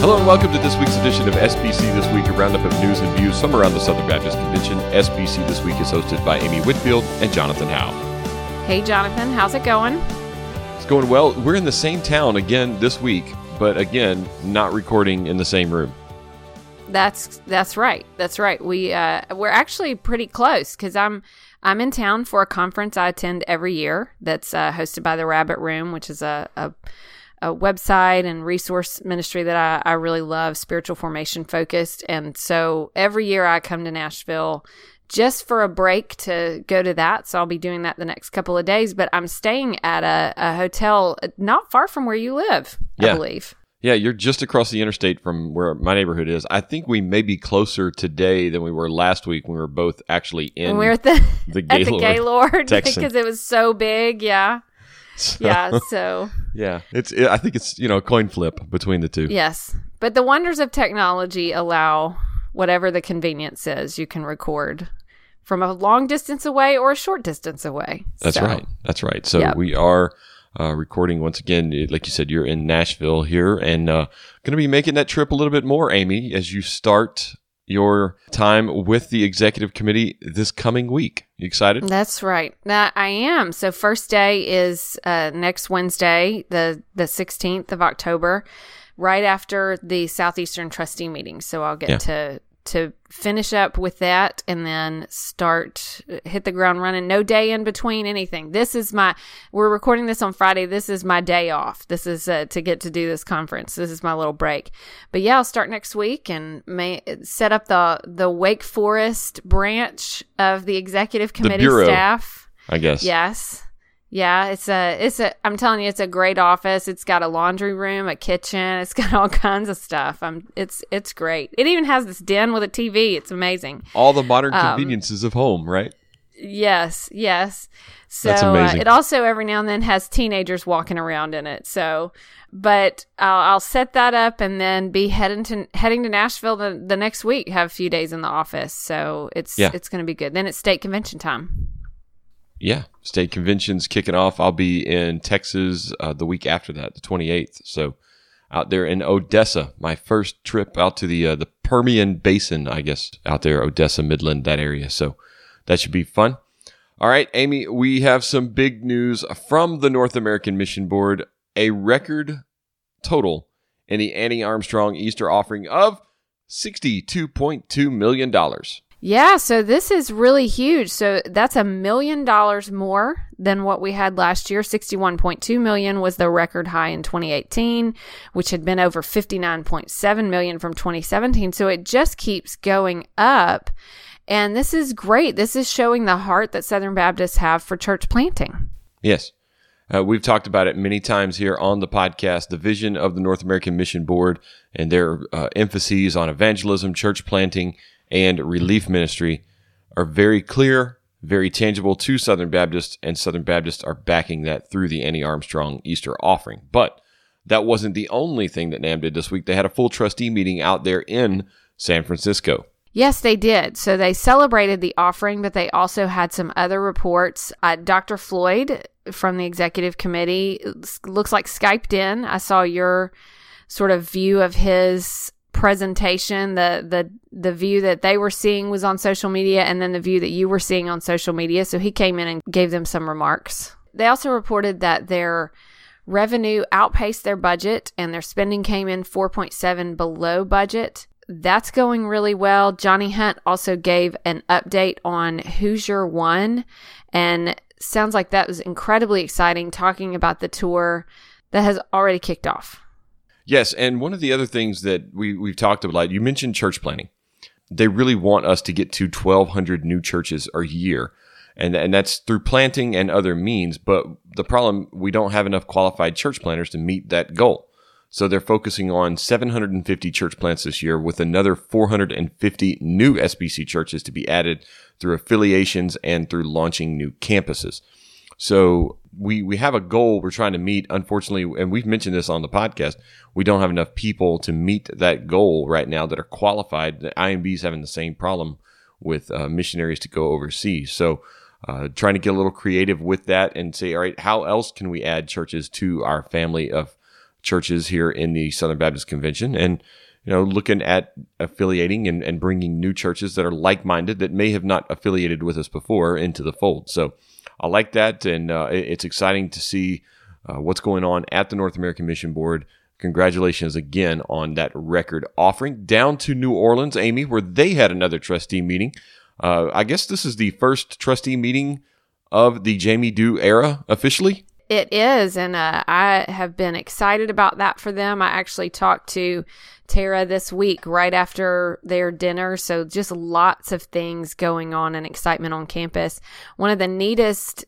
Hello and welcome to this week's edition of SBC This Week, a roundup of news and views from around the Southern Baptist Convention. SBC This Week is hosted by Amy Whitfield and Jonathan Howe. Hey, Jonathan, how's it going? It's going well. We're in the same town again this week, but again, not recording in the same room. That's that's right. That's right. We uh, we're actually pretty close because I'm I'm in town for a conference I attend every year. That's uh, hosted by the Rabbit Room, which is a, a a website and resource ministry that I, I really love, spiritual formation focused. And so every year I come to Nashville just for a break to go to that. So I'll be doing that the next couple of days. But I'm staying at a, a hotel not far from where you live, Yeah. I believe. Yeah, you're just across the interstate from where my neighborhood is. I think we may be closer today than we were last week when we were both actually in. We were at the, the at the Gaylord Gaylord because it was so big. Yeah. So- Yeah. So, yeah. It's. It, I think it's you know a coin flip between the two. yes. But the wonders of technology allow whatever the convenience is, you can record from a long distance away or a short distance away. That's So, right. That's right. So Yep. we are uh, recording once again. Like you said, you're in Nashville here, and uh, going to be making that trip a little bit more, Amy, as you start your time with the executive committee this coming week. You excited? That's right. That I am. So first day is uh, next Wednesday, the the 16th of October, right after the Southeastern trustee meeting. So I'll get Yeah. to to finish up with that and then start hit the ground running. No day in between anything. This is my we're recording this on Friday. This is my day off. This is uh, to get to do this conference. This is my little break. But yeah, I'll start next week and may set up the the Wake Forest branch of the executive committee bureau. staff. I guess. Yes. Yeah, it's a it's a I'm telling you it's a great office. It's got a laundry room, a kitchen, it's got all kinds of stuff. Um it's it's great. It even has this den with a TV. It's amazing. All the modern Um, conveniences of home, right? Yes, yes. So That's uh, it also every now and then has teenagers walking around in it. So, but I'll, I'll set that up and then be heading to heading to Nashville the, the next week. Have a few days in the office, so it's Yeah. it's going to be good. Then it's state convention time. Yeah. State conventions kicking off. I'll be in Texas uh, the week after that, the 28th. So out there in Odessa, my first trip out to the uh, the Permian Basin, I guess, out there, Odessa, Midland, that area. So that should be fun. All right, Amy, we have some big news from the North American Mission Board. A record total in the Annie Armstrong Easter offering of $62.2 million. Yeah, so this is really huge. So that's a million dollars more than what we had last year. 61.2 million was the record high in 2018, which had been over 59.7 million from 2017. So it just keeps going up. And this is great. This is showing the heart that Southern Baptists have for church planting. Yes. Uh, we've talked about it many times here on the podcast. The vision of the North American Mission Board and their uh, emphases on evangelism, church planting, and relief ministry are very clear, very tangible to Southern Baptists, and Southern Baptists are backing that through the Annie Armstrong Easter offering. But that wasn't the only thing that NAM did this week. They had a full trustee meeting out there in San Francisco. Yes, they did. So they celebrated the offering, but they also had some other reports. Uh, Dr. Floyd from the executive committee looks like Skyped in. I saw your sort of view of his presentation. The the the view that they were seeing was on social media, and then the view that you were seeing on social media. So he came in and gave them some remarks. They also reported that their revenue outpaced their budget and their spending came in 4.7 below budget. That's going really well. Johnny Hunt also gave an update on Who's Your One and sounds like that was incredibly exciting talking about the tour that has already kicked off. Yes, and one of the other things that we we've talked about, you mentioned church planting. They really want us to get to 1,200 new churches a year, and and that's through planting and other means. But the problem, we don't have enough qualified church planters to meet that goal. So they're focusing on 750 church plants this year, with another 450 new SBC churches to be added through affiliations and through launching new campuses. So we we have a goal we're trying to meet. Unfortunately, and we've mentioned this on the podcast, we don't have enough people to meet that goal right now that are qualified. The IMB is having the same problem with uh, missionaries to go overseas. So uh, trying to get a little creative with that and say, all right, how else can we add churches to our family of churches here in the Southern Baptist Convention and you know looking at affiliating and, and bringing new churches that are like-minded that may have not affiliated with us before into the fold. So I like that, and uh, it's exciting to see uh, what's going on at the North American Mission Board. Congratulations again on that record offering. Down to New Orleans, Amy, where they had another trustee meeting. Uh, I guess this is the first trustee meeting of the Jamie Dew era officially. It is, and uh, I have been excited about that for them. I actually talked to Tara this week right after their dinner, so just lots of things going on and excitement on campus. One of the neatest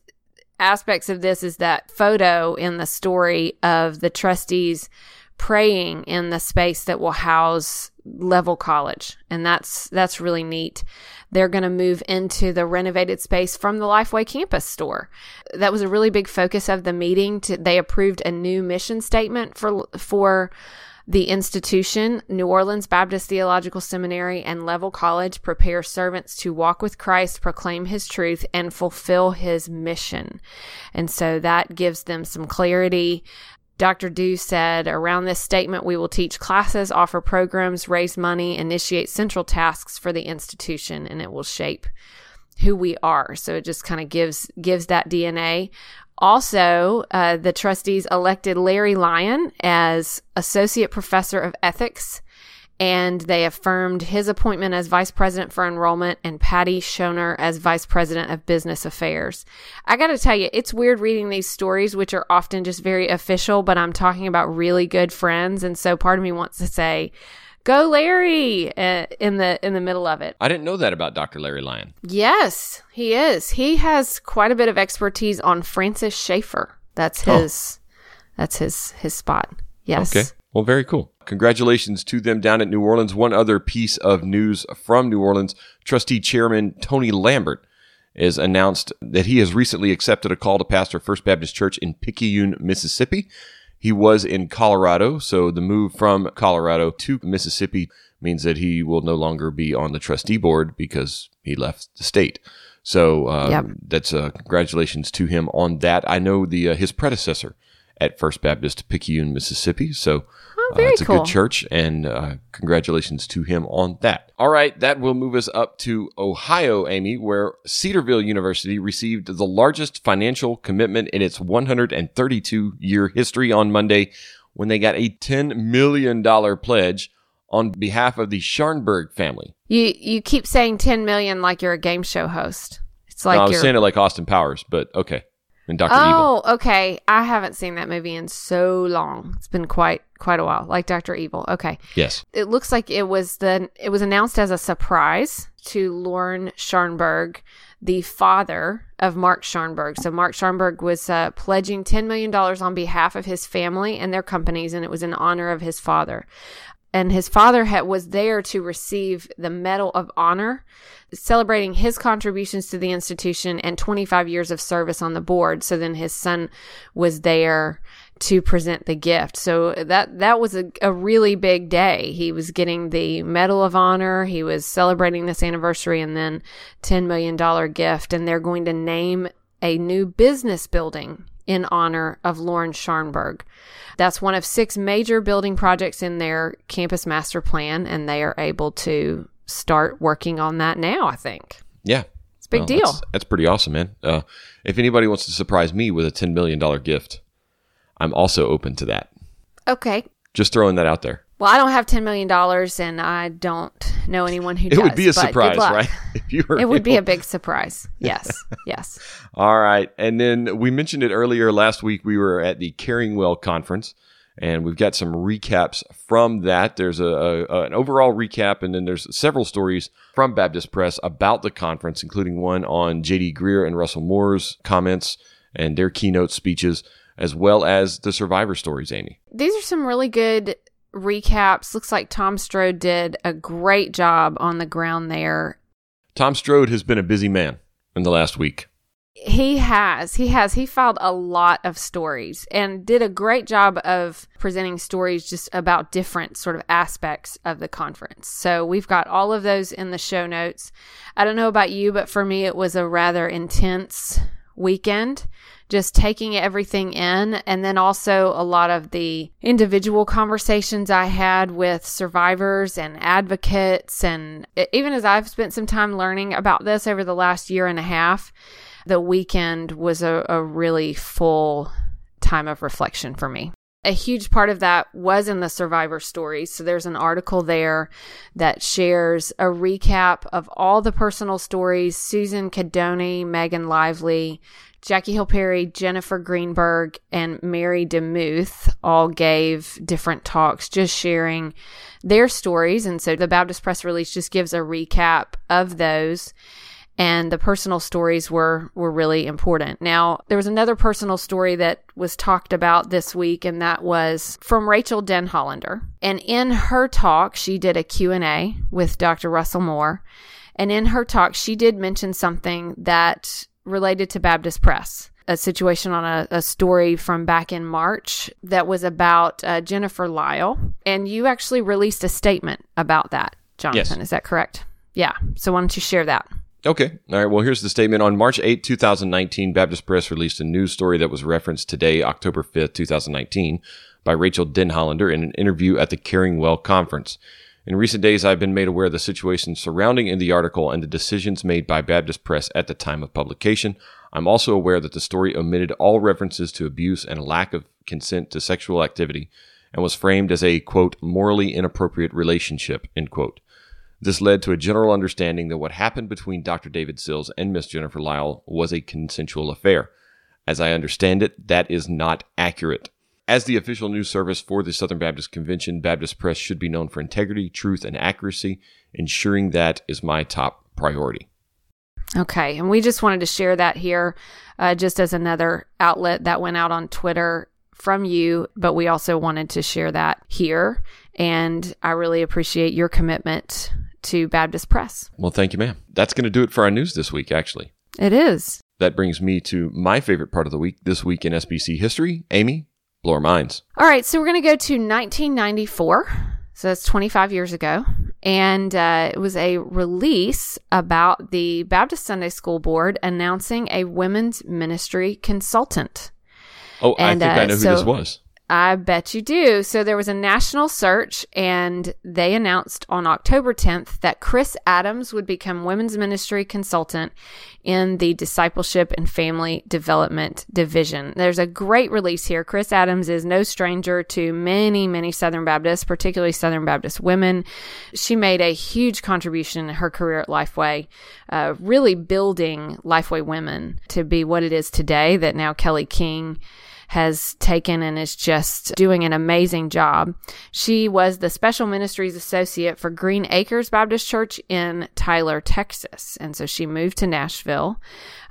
aspects of this is that photo in the story of the trustees praying in the space that will house Leavell College. And that's that's really neat. They're going to move into the renovated space from the lifeway campus store. That was a really big focus of the meeting to, they approved a new mission statement for for the institution, New Orleans Baptist Theological Seminary and Leavell College prepare servants to walk with Christ, proclaim his truth, and fulfill his mission. And so that gives them some clarity. Dr. Dew said, around this statement, we will teach classes, offer programs, raise money, initiate central tasks for the institution, and it will shape who we are. So it just kind of gives gives that DNA. Also, uh, the trustees elected Larry Lyon as associate professor of ethics, and they affirmed his appointment as vice president for enrollment and Patty Schoner as vice president of business affairs. I got to tell you, it's weird reading these stories, which are often just very official, but I'm talking about really good friends, and so part of me wants to say go Larry uh, in the in the middle of it. I didn't know that about Dr. Larry Lyon. Yes, he is. He has quite a bit of expertise on Francis Schaeffer. That's oh. his oh. that's his his spot. Yes. Okay. Well, very cool. Congratulations to them down at New Orleans. One other piece of news from New Orleans, trustee chairman Tony Lambert has announced that he has recently accepted a call to pastor First Baptist Church in Picayune, Mississippi. He was in Colorado, so the move from Colorado to Mississippi means that he will no longer be on the trustee board because he left the state. So uh, yep. that's uh, congratulations to him on that. I know the uh, his predecessor at First Baptist Picayune, Mississippi. So Oh, very uh, it's cool. a good church, and uh, congratulations to him on that. All right, that will move us up to Ohio, Amy, where Cedarville University received the largest financial commitment in its 132 year history on Monday when they got a $10 million pledge on behalf of the Scharnberg family. You you keep saying 10 million like you're a game show host. It's like no, I was saying it like Austin Powers, but okay and Doctor oh, Evil. okay. I haven't seen that movie in so long. It's been quite quite a while. Like Doctor Evil. Okay. Yes. It looks like it was the it was announced as a surprise to Lorne Scharnberg, the father of Mark Scharnberg. So Mark Scharnberg was uh, pledging $10 million on behalf of his family and their companies, and it was in honor of his father and his father had, was there to receive the Medal of Honor, celebrating his contributions to the institution and 25 years of service on the board. So then his son was there to present the gift. So that that was a, a really big day. He was getting the Medal of Honor. He was celebrating this anniversary and then $10 million gift. And they're going to name a new business building in honor of Lorne Scharnberg. That's one of six major building projects in their campus master plan, and they are able to start working on that now, I think. Yeah. It's a big well, deal. That's, that's, pretty awesome, man. Uh, if anybody wants to surprise me with a $10 million gift, I'm also open to that. Okay. Just throwing that out there. Well, I don't have $10 million and I don't know anyone who it does. It would be a surprise, right? If you were it would be a big surprise. Yes. yes. All right. And then we mentioned it earlier last week. We were at the Caring Well conference and we've got some recaps from that. There's a, a, an overall recap, and then there's several stories from Baptist Press about the conference, including one on J.D. Greear and Russell Moore's comments and their keynote speeches, as well as the survivor stories. Amy, these are some really good recaps. Looks like Tom Strode did a great job on the ground there. Tom Strode has been a busy man in the last week. He has. He has. He filed a lot of stories and did a great job of presenting stories just about different sort of aspects of the conference. So we've got all of those in the show notes. I don't know about you, but for me, it was a rather intense weekend just taking everything in. And then also a lot of the individual conversations I had with survivors and advocates. And even as I've spent some time learning about this over the last year and a half, the weekend was a, a really full time of reflection for me a huge part of that was in the survivor stories. So there's an article there that shares a recap of all the personal stories Susan Codone, Megan Lively, Jackie Hill Perry, Jennifer Greenberg, and Mary DeMuth all gave different talks just sharing their stories. And so the Baptist Press release just gives a recap of those and the personal stories were were really important. Now, there was another personal story that was talked about this week and that was from Rachael Denhollander. And in her talk, she did a Q&A with Dr. Russell Moore. And in her talk, she did mention something that related to Baptist Press a situation on a, a, story from back in March that was about uh, Jennifer Lyell. And you actually released a statement about that, Jonathan. Yes. Is that correct? Yeah. So why don't you share that? Okay. All right. Well, here's the statement. On March 8, 2019, Baptist Press released a news story that was referenced today, October 5th, 2019, by Rachael Denhollander in an interview at the Caring Well conference. In recent days, I've been made aware of the situation surrounding in the article and the decisions made by Baptist Press at the time of publication. I'm also aware that the story omitted all references to abuse and a lack of consent to sexual activity and was framed as a, quote, morally inappropriate relationship, end quote. This led to a general understanding that what happened between Dr. David Sills and Miss Jennifer Lyell was a consensual affair. As I understand it, that is not accurate. As the official news service for the Southern Baptist Convention, Baptist Press should be known for integrity, truth, and accuracy. Ensuring that is my top priority. Okay, and we just wanted to share that here uh, just as another outlet that went out on Twitter from you, but we also wanted to share that here. And I really appreciate your commitment to Baptist Press. Well, thank you, ma'am. That's going to do it for our news this week, actually. It is. That brings me to my favorite part of the week, this week in SBC history. Amy, blow our minds. All right, so we're going to go to 1994. So that's 25 years ago. And uh, it was a release about the Baptist Sunday School Board announcing a women's ministry consultant. Oh, and, I think uh, I know who so, this was. I bet you do. So there was a national search, and they announced on October 10th that Chris Adams would become women's ministry consultant in the discipleship and family development division. There's a great release here. Chris Adams is no stranger to many, many Southern Baptists, particularly Southern Baptist women. She made a huge contribution in her career at Lifeway, uh, really building Lifeway Women to be what it is today that now Kelly King has taken and is just doing an amazing job. She was the special ministries associate for Green Acres Baptist Church in Tyler, Texas. And so she moved to Nashville.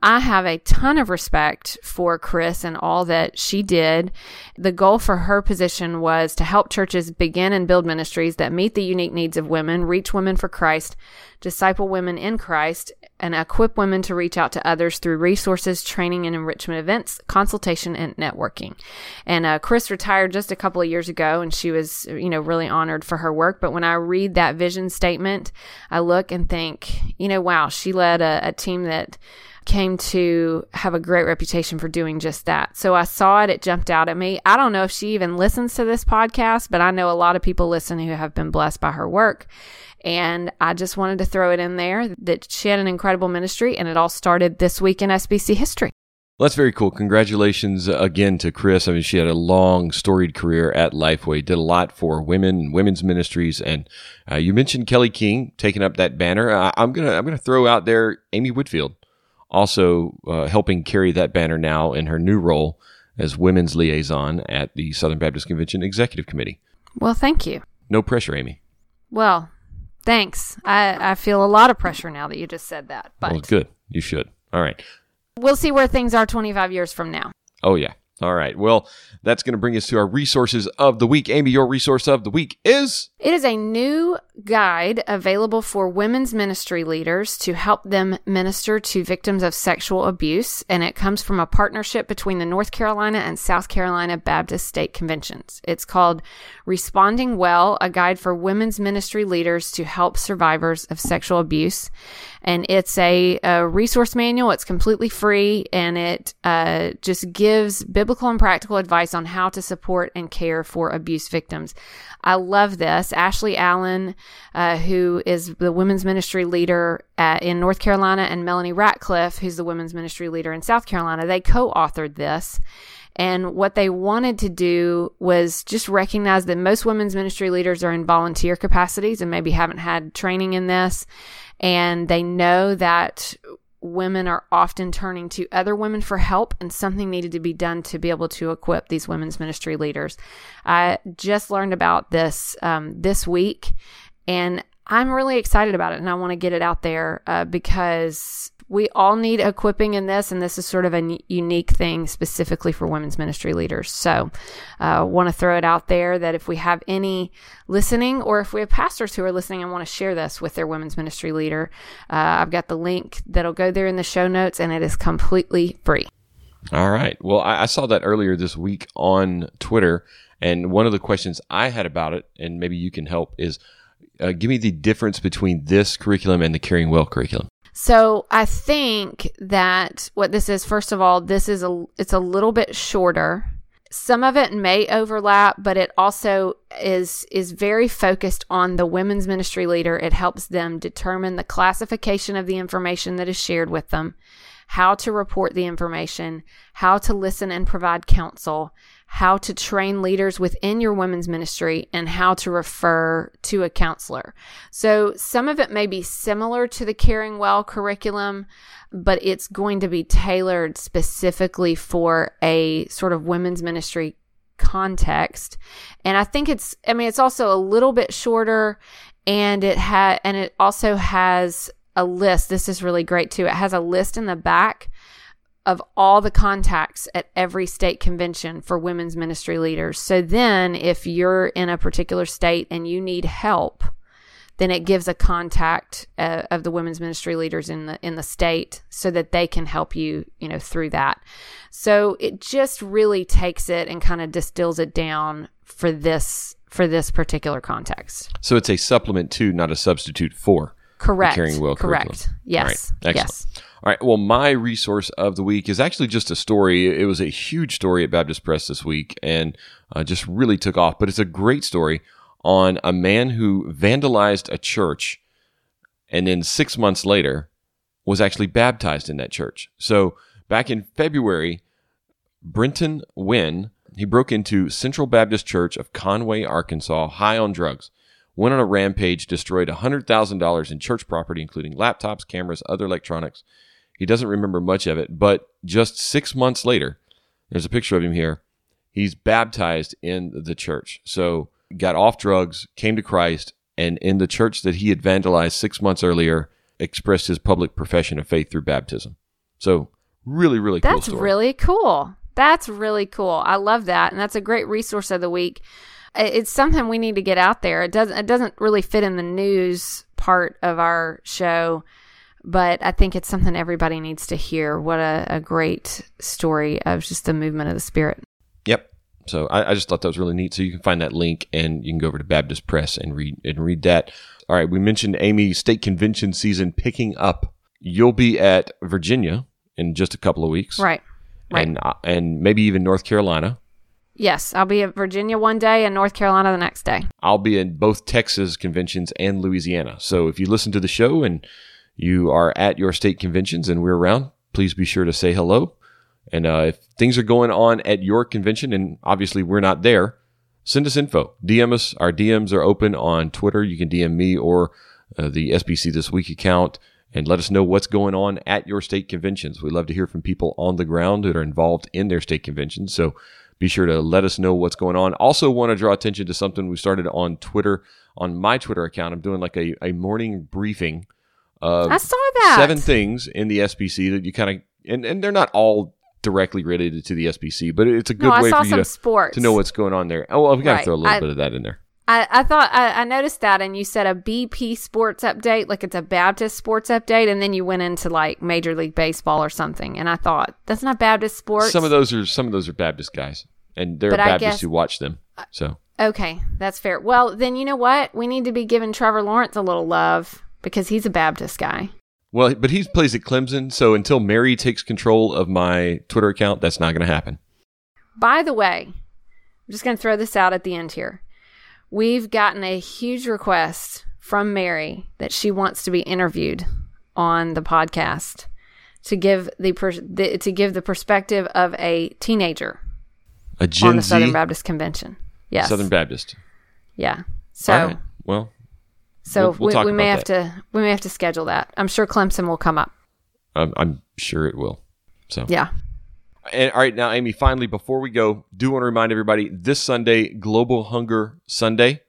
I have a ton of respect for Chris and all that she did. The goal for her position was to help churches begin and build ministries that meet the unique needs of women, reach women for Christ, disciple women in Christ, and equip women to reach out to others through resources, training, and enrichment events, consultation, and networking. And uh, Chris retired just a couple of years ago, and she was, you know, really honored for her work. But when I read that vision statement, I look and think, you know, wow, she led a, a team that came to have a great reputation for doing just that. So I saw it, it jumped out at me. I don't know if she even listens to this podcast, but I know a lot of people listen who have been blessed by her work. And I just wanted to throw it in there that she had an incredible ministry and it all started this week in SBC history. Well, that's very cool. Congratulations again to Chris. I mean, she had a long, storied career at Lifeway, did a lot for women and women's ministries. And uh, you mentioned Kelly King taking up that banner. I, am gonna I'm gonna throw out there Amy Whitfield, also uh, helping carry that banner now in her new role as women's liaison at the Southern Baptist Convention Executive Committee. Well, thank you. No pressure, Amy. Well, Thanks. I, I feel a lot of pressure now that you just said that. But well, good. You should. All right. We'll see where things are 25 years from now. Oh, yeah. All right. Well, that's going to bring us to our resources of the week. Amy, your resource of the week is? It is a new guide available for women's ministry leaders to help them minister to victims of sexual abuse. And it comes from a partnership between the North Carolina and South Carolina Baptist State Conventions. It's called Responding Well, a guide for women's ministry leaders to help survivors of sexual abuse. And it's a, a resource manual. It's completely free and it uh, just gives biblical and practical advice on how to support and care for abuse victims. I love this. Ashley Allen, uh, who is the women's ministry leader at, in North Carolina, and Melanie Ratcliffe, who's the women's ministry leader in South Carolina, they co authored this. And what they wanted to do was just recognize that most women's ministry leaders are in volunteer capacities and maybe haven't had training in this. And they know that women are often turning to other women for help, and something needed to be done to be able to equip these women's ministry leaders. I just learned about this um, this week, and I'm really excited about it, and I want to get it out there uh, because we all need equipping in this, and this is sort of a n- unique thing specifically for women's ministry leaders. So, uh, want to throw it out there that if we have any listening, or if we have pastors who are listening and want to share this with their women's ministry leader, uh, I've got the link that'll go there in the show notes, and it is completely free. All right. Well, I, I saw that earlier this week on Twitter, and one of the questions I had about it, and maybe you can help, is uh, give me the difference between this curriculum and the Caring Well curriculum. So I think that what this is, first of all, this is a it's a little bit shorter. Some of it may overlap, but it also is is very focused on the women's ministry leader. It helps them determine the classification of the information that is shared with them, how to report the information, how to listen and provide counsel, how to train leaders within your women's ministry, and how to refer to a counselor. So some of it may be similar to the Caring Well curriculum, but it's going to be tailored specifically for a sort of women's ministry context. And I think it's, I mean, it's also a little bit shorter and it had, and it also has a list. This is really great too. It has a list in the back of all the contacts at every state convention for women's ministry leaders. So then, if you're in a particular state and you need help, then it gives a contact uh, of the women's ministry leaders in the in the state so that they can help you, you know, through that. So it just really takes it and kind of distills it down for this for this particular context. So it's a supplement to, not a substitute for. Correct. Caring Well. Correct. curriculum. Yes. Right. Yes. All right. Well, my resource of the week is actually just a story. It was a huge story at Baptist Press this week and uh, just really took off. But it's a great story on a man who vandalized a church and then six months later was actually baptized in that church. So back in February, Brenton Wynn, he broke into Central Baptist Church of Conway, Arkansas, high on drugs went on a rampage, destroyed $100,000 in church property, including laptops, cameras, other electronics. He doesn't remember much of it, but just six months later, there's a picture of him here. He's baptized in the church. So, got off drugs, came to Christ, and in the church that he had vandalized six months earlier, expressed his public profession of faith through baptism. So, really, really cool That's story. really cool. That's really cool. I love that, and that's a great resource of the week. It's something we need to get out there. It doesn't. It doesn't really fit in the news part of our show, but I think it's something everybody needs to hear. What a, a great story of just the movement of the Spirit. Yep. So I, I just thought that was really neat. So you can find that link and you can go over to Baptist Press and read and read that. All right, we mentioned Amy state convention season picking up. You'll be at Virginia in just a couple of weeks, Right. Right. And uh, and maybe even North Carolina. Yes, I'll be at Virginia one day and North Carolina the next day. I'll be in both Texas conventions and Louisiana. So if you listen to the show and you are at your state conventions and we're around, please be sure to say hello. And uh, if things are going on at your convention and obviously we're not there, send us info. DM us. Our DMs are open on Twitter. You can DM me or uh, the SBC This Week account and let us know what's going on at your state conventions. We love to hear from people on the ground that are involved in their state conventions. So be sure to let us know what's going on. Also, want to draw attention to something we started on Twitter, on my Twitter account. I'm doing like a, a morning briefing of I saw that. seven things in the SBC that you kind of, and, and they're not all directly related to the SBC, but it's a good No, way for you to, sports to know what's going on there. Oh, well, we got to Right. throw a little I- bit of that in there. I, I thought I, I noticed that, and you said a BP sports update, like it's a Baptist sports update, and then you went into like Major League Baseball or something, and I thought that's not Baptist sports. Some of those are some of those are Baptist guys, and there are But I Baptists guess- who watch them. So okay, that's fair. Well, then you know what? We need to be giving Trevor Lawrence a little love because he's a Baptist guy. Well, but he plays at Clemson, so until Mary takes control of my Twitter account, that's not going to happen. By the way, I'm just going to throw this out at the end here. We've gotten a huge request from Mary that she wants to be interviewed on the podcast to give the, per- the to give the perspective of a teenager A Gen on the Z Southern Baptist Convention. Yes. Southern Baptist. yeah. So right. Well, so We'll- we'll we, we may have to we may have to schedule that. I'm sure Clemson will come up. I'm, I'm sure it will. So Yeah. And all right, now, Amy, finally, before we go, do want to remind everybody this Sunday, Global Hunger Sunday.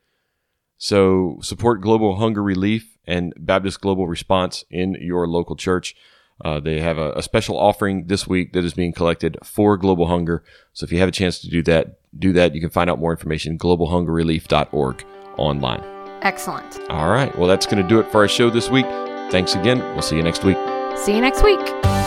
So support Global Hunger Relief and Baptist Global Response in your local church. Uh, they have a, a special offering this week that is being collected for Global Hunger. So if you have a chance to do that, do that. You can find out more information globalhungerrelief.org online. Excellent. All right. Well, that's going to do it for our show this week. Thanks again. We'll see you next week. See you next week.